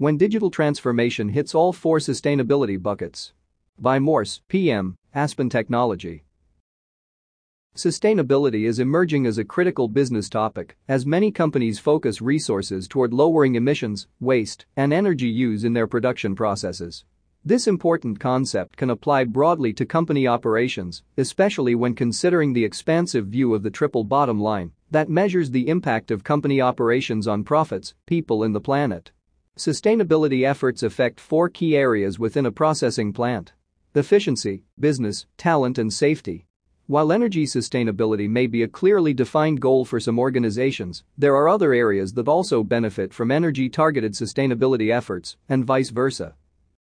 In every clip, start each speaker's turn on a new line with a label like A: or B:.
A: When digital transformation hits all four sustainability buckets. By Morse, PM, Aspen Technology. Sustainability is emerging as a critical business topic as many companies focus resources toward lowering emissions, waste, and energy use in their production processes. This important concept can apply broadly to company operations, especially when considering the expansive view of the triple bottom line that measures the impact of company operations on profits, people, and the planet. Sustainability efforts affect four key areas within a processing plant efficiency, business, talent, and safety. While energy sustainability may be a clearly defined goal for some organizations, there are other areas that also benefit from energy targeted sustainability efforts, and vice versa.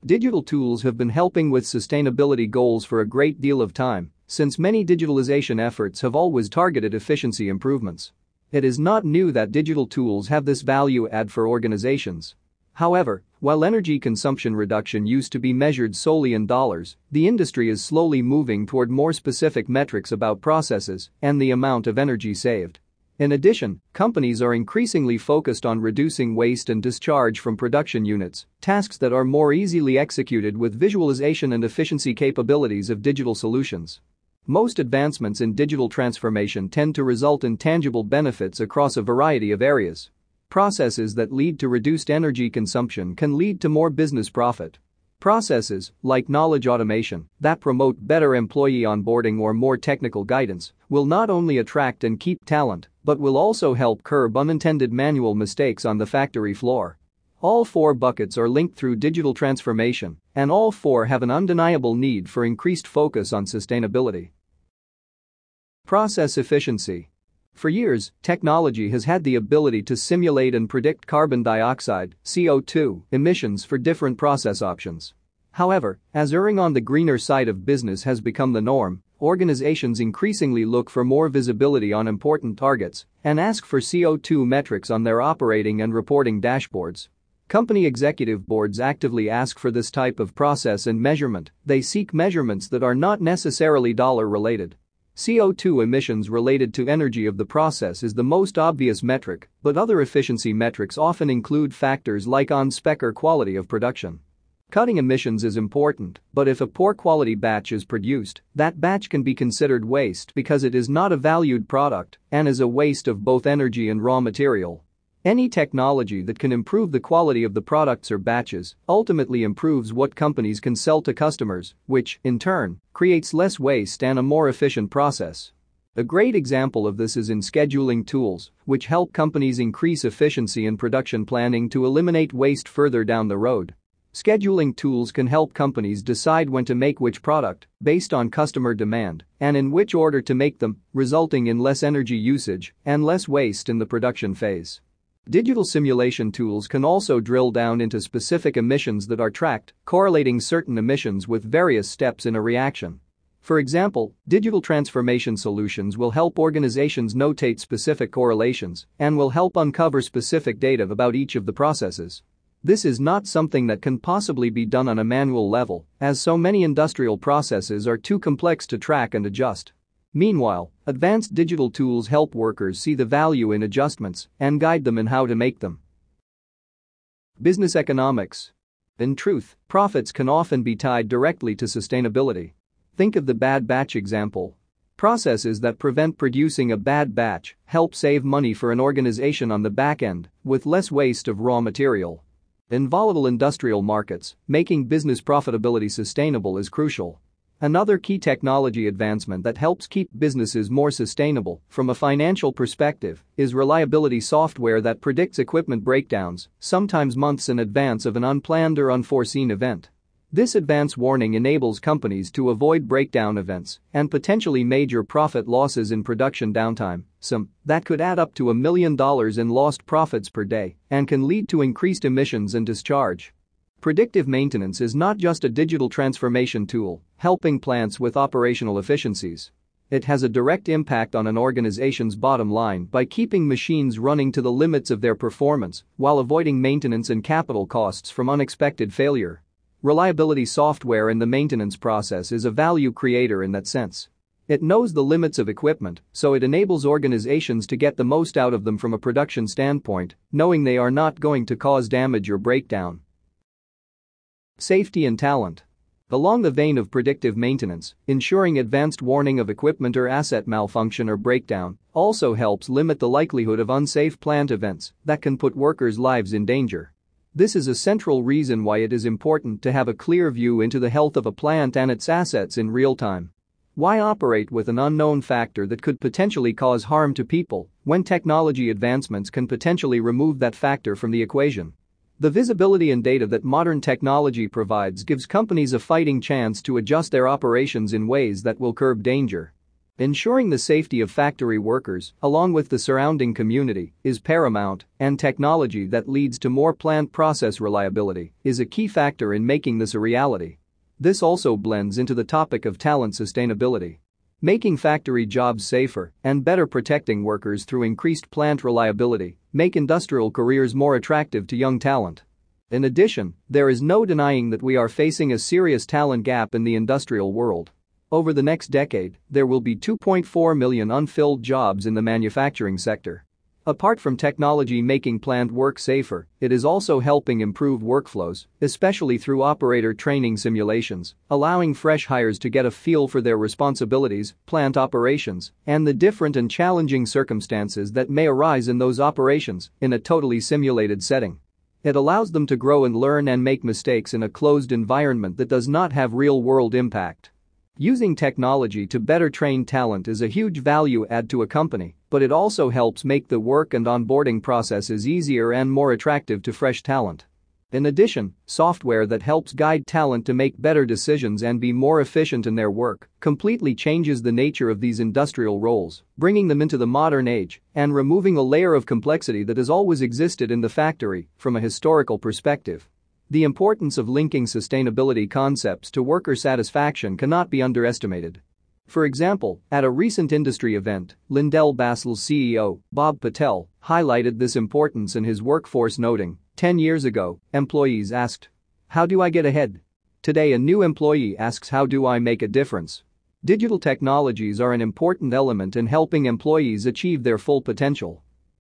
A: Digital tools have been helping with sustainability goals for a great deal of time, since many digitalization efforts have always targeted efficiency improvements. It is not new that digital tools have this value add for organizations. However, while energy consumption reduction used to be measured solely in dollars, the industry is slowly moving toward more specific metrics about processes and the amount of energy saved. In addition, companies are increasingly focused on reducing waste and discharge from production units, tasks that are more easily executed with visualization and efficiency capabilities of digital solutions. Most advancements in digital transformation tend to result in tangible benefits across a variety of areas. Processes that lead to reduced energy consumption can lead to more business profit. Processes, like knowledge automation, that promote better employee onboarding or more technical guidance, will not only attract and keep talent, but will also help curb unintended manual mistakes on the factory floor. All four buckets are linked through digital transformation, and all four have an undeniable need for increased focus on sustainability. Process efficiency for years, technology has had the ability to simulate and predict carbon dioxide CO2, emissions for different process options. However, as erring on the greener side of business has become the norm, organizations increasingly look for more visibility on important targets and ask for CO2 metrics on their operating and reporting dashboards. Company executive boards actively ask for this type of process and measurement, they seek measurements that are not necessarily dollar related. CO2 emissions related to energy of the process is the most obvious metric, but other efficiency metrics often include factors like on-spec or quality of production. Cutting emissions is important, but if a poor quality batch is produced, that batch can be considered waste because it is not a valued product and is a waste of both energy and raw material. Any technology that can improve the quality of the products or batches ultimately improves what companies can sell to customers, which, in turn, creates less waste and a more efficient process. A great example of this is in scheduling tools, which help companies increase efficiency in production planning to eliminate waste further down the road. Scheduling tools can help companies decide when to make which product, based on customer demand, and in which order to make them, resulting in less energy usage and less waste in the production phase. Digital simulation tools can also drill down into specific emissions that are tracked, correlating certain emissions with various steps in a reaction. For example, digital transformation solutions will help organizations notate specific correlations and will help uncover specific data about each of the processes. This is not something that can possibly be done on a manual level, as so many industrial processes are too complex to track and adjust. Meanwhile, advanced digital tools help workers see the value in adjustments and guide them in how to make them. Business economics. In truth, profits can often be tied directly to sustainability. Think of the bad batch example. Processes that prevent producing a bad batch help save money for an organization on the back end with less waste of raw material. In volatile industrial markets, making business profitability sustainable is crucial. Another key technology advancement that helps keep businesses more sustainable from a financial perspective is reliability software that predicts equipment breakdowns, sometimes months in advance of an unplanned or unforeseen event. This advance warning enables companies to avoid breakdown events and potentially major profit losses in production downtime, some that could add up to a million dollars in lost profits per day and can lead to increased emissions and discharge. Predictive maintenance is not just a digital transformation tool, helping plants with operational efficiencies. It has a direct impact on an organization's bottom line by keeping machines running to the limits of their performance while avoiding maintenance and capital costs from unexpected failure. Reliability software in the maintenance process is a value creator in that sense. It knows the limits of equipment, so it enables organizations to get the most out of them from a production standpoint, knowing they are not going to cause damage or breakdown Safety and talent. Along the vein of predictive maintenance, ensuring advanced warning of equipment or asset malfunction or breakdown also helps limit the likelihood of unsafe plant events that can put workers' lives in danger. This is a central reason why it is important to have a clear view into the health of a plant and its assets in real time. Why operate with an unknown factor that could potentially cause harm to people when technology advancements can potentially remove that factor from the equation? The visibility and data that modern technology provides gives companies a fighting chance to adjust their operations in ways that will curb danger. Ensuring the safety of factory workers, along with the surrounding community, is paramount, and technology that leads to more plant process reliability is a key factor in making this a reality. This also blends into the topic of talent sustainability. Making factory jobs safer and better protecting workers through increased plant reliability make industrial careers more attractive to young talent. In addition, there is no denying that we are facing a serious talent gap in the industrial world. Over the next decade, there will be 2.4 million unfilled jobs in the manufacturing sector. Apart from technology making plant work safer, it is also helping improve workflows, especially through operator training simulations, allowing fresh hires to get a feel for their responsibilities, plant operations, and the different and challenging circumstances that may arise in those operations in a totally simulated setting. It allows them to grow and learn and make mistakes in a closed environment that does not have real world impact. Using technology to better train talent is a huge value add to a company, but it also helps make the work and onboarding processes easier and more attractive to fresh talent. In addition, software that helps guide talent to make better decisions and be more efficient in their work completely changes the nature of these industrial roles, bringing them into the modern age and removing a layer of complexity that has always existed in the factory from a historical perspective. The importance of linking sustainability concepts to worker satisfaction cannot be underestimated. For example, at a recent industry event, LyondellBasell's CEO, Bob Patel, highlighted this importance in his workforce noting, 10 years ago, employees asked, How do I get ahead? Today a new employee asks how do I make a difference? Digital technologies are an important element in helping employees achieve their full potential.